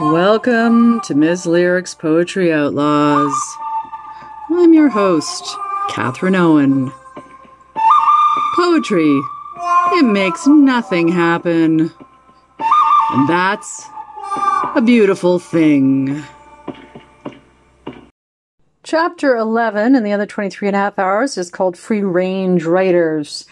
Welcome to Ms. Lyric's Poetry Outlaws. I'm your host, Catherine Owen. Poetry, it makes nothing happen. And that's a beautiful thing. Chapter 11 in the other 23 and a half hours is called Free Range Writers.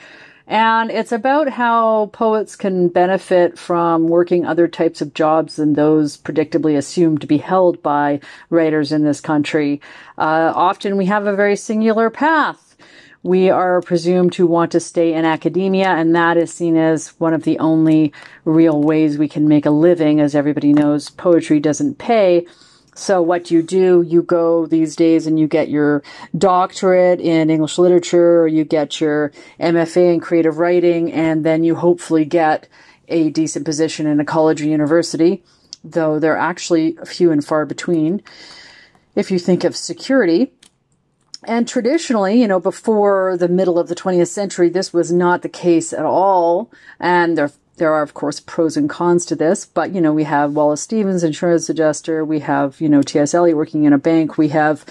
And it's about how poets can benefit from working other types of jobs than those predictably assumed to be held by writers in this country. Uh, often we have a very singular path. We are presumed to want to stay in academia, and that is seen as one of the only real ways we can make a living. As everybody knows, poetry doesn't pay. So what you do, you go these days and you get your doctorate in English literature, or you get your MFA in creative writing, and then you hopefully get a decent position in a college or university, though they're actually few and far between. If you think of security, and traditionally, you know, before the middle of the 20th century, this was not the case at all. And there there are, of course, pros and cons to this, but, you know, we have Wallace Stevens, insurance adjuster. We have, you know, T.S. Eliot working in a bank. We have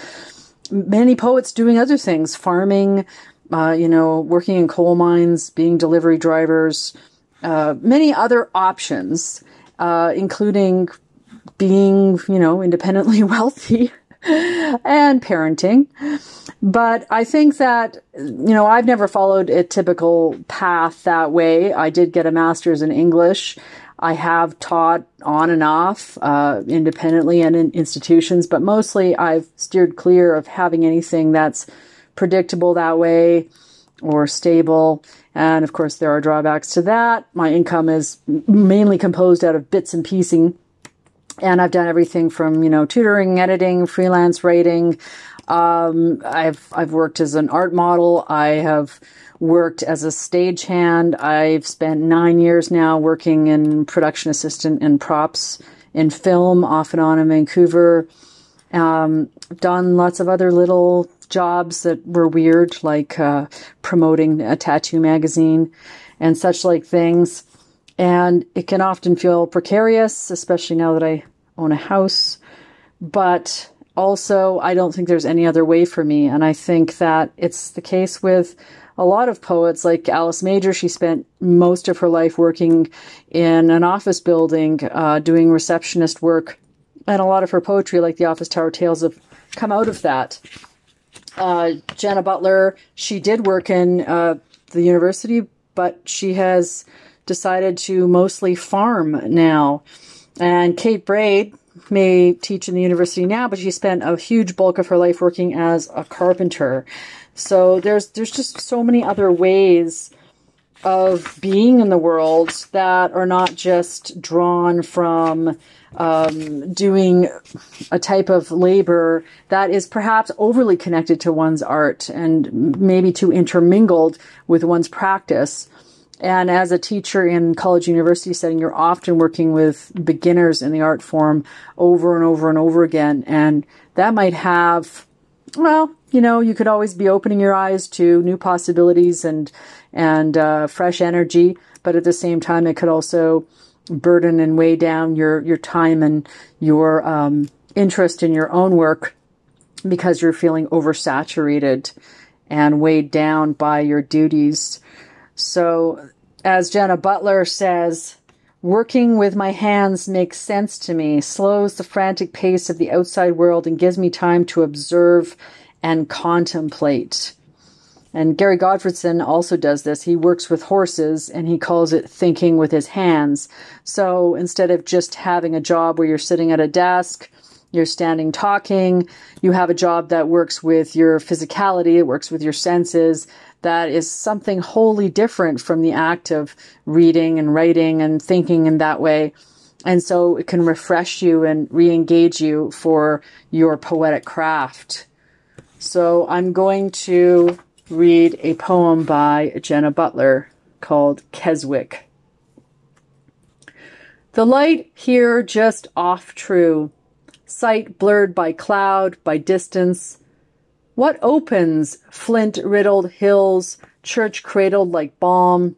many poets doing other things, farming, uh, you know, working in coal mines, being delivery drivers, uh, many other options, uh, including being, you know, independently wealthy and parenting. But I think that, you know, I've never followed a typical path that way. I did get a master's in English. I have taught on and off, uh, independently and in institutions, but mostly I've steered clear of having anything that's predictable that way or stable. And of course, there are drawbacks to that. My income is mainly composed out of bits and piecing and I've done everything from you know tutoring, editing, freelance writing. Um, I've I've worked as an art model. I have worked as a stagehand. I've spent nine years now working in production assistant and props in film, off and on in Vancouver. Um, done lots of other little jobs that were weird, like uh, promoting a tattoo magazine and such like things. And it can often feel precarious, especially now that I own a house. But also, I don't think there's any other way for me. And I think that it's the case with a lot of poets, like Alice Major. She spent most of her life working in an office building, uh, doing receptionist work. And a lot of her poetry, like the Office Tower Tales, have come out of that. Uh, Jenna Butler, she did work in uh, the university, but she has decided to mostly farm now. And Kate Braid may teach in the university now, but she spent a huge bulk of her life working as a carpenter. So there's there's just so many other ways of being in the world that are not just drawn from um, doing a type of labor that is perhaps overly connected to one's art and maybe too intermingled with one's practice. And as a teacher in college university setting, you're often working with beginners in the art form over and over and over again. And that might have, well, you know, you could always be opening your eyes to new possibilities and, and, uh, fresh energy. But at the same time, it could also burden and weigh down your, your time and your, um, interest in your own work because you're feeling oversaturated and weighed down by your duties. So, as Jenna Butler says, working with my hands makes sense to me, slows the frantic pace of the outside world, and gives me time to observe and contemplate. And Garry Gottfriedson also does this. He works with horses and he calls it thinking with his hands. So instead of just having a job where you're sitting at a desk, you're standing talking, you have a job that works with your physicality, it works with your senses, that is something wholly different from the act of reading and writing and thinking in that way. And so it can refresh you and re-engage you for your poetic craft. So I'm going to read a poem by Jenna Butler called Keswick. The light here just off true, sight blurred by cloud, by distance, what opens flint riddled hills, church cradled like balm?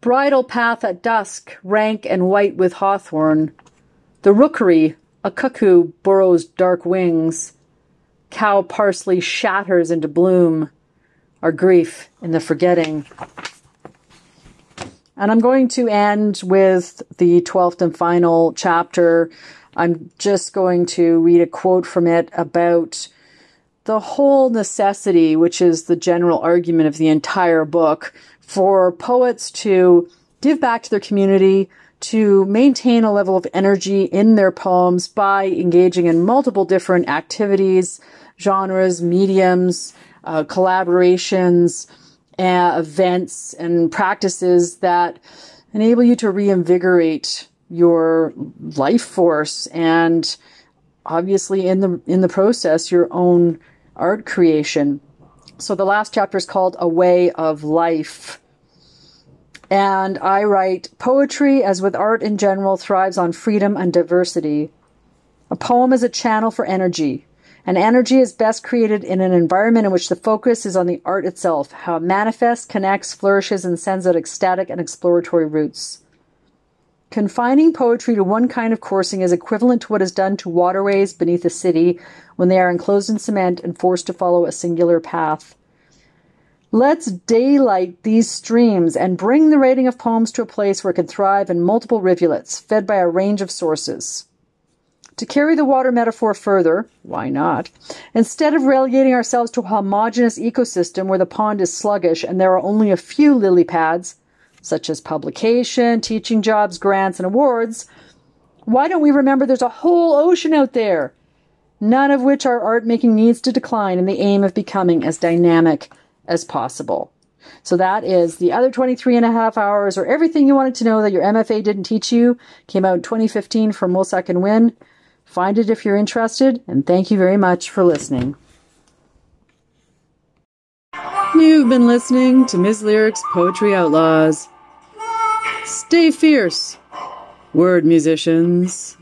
Bridle path at dusk, rank and white with hawthorn. The rookery, a cuckoo burrows dark wings. Cow parsley shatters into bloom. Our grief in the forgetting. And I'm going to end with the 12th and final chapter. I'm just going to read a quote from it about the whole necessity, which is the general argument of the entire book, for poets to give back to their community, to maintain a level of energy in their poems by engaging in multiple different activities, genres, mediums, uh, collaborations, uh, events, and practices that enable you to reinvigorate your life force and obviously in the in the process your own art creation. So the last chapter is called A Way of Life. And I write poetry, as with art in general, thrives on freedom and diversity. A poem is a channel for energy, and energy is best created in an environment in which the focus is on the art itself, how it manifests, connects, flourishes, and sends out ecstatic and exploratory roots. Confining poetry to one kind of coursing is equivalent to what is done to waterways beneath a city when they are enclosed in cement and forced to follow a singular path. Let's daylight these streams and bring the writing of poems to a place where it can thrive in multiple rivulets, fed by a range of sources. To carry the water metaphor further, why not? Instead of relegating ourselves to a homogeneous ecosystem where the pond is sluggish and there are only a few lily pads, such as publication, teaching jobs, grants, and awards, why don't we remember there's a whole ocean out there, none of which our art making needs to decline in the aim of becoming as dynamic as possible. So that is the other 23 and a half hours or everything you wanted to know that your MFA didn't teach you came out in 2015 from Wolsak and Wynn. Find it if you're interested and thank you very much for listening. You've been listening to Ms. Lyric's Poetry Outlaws. Stay fierce, word musicians.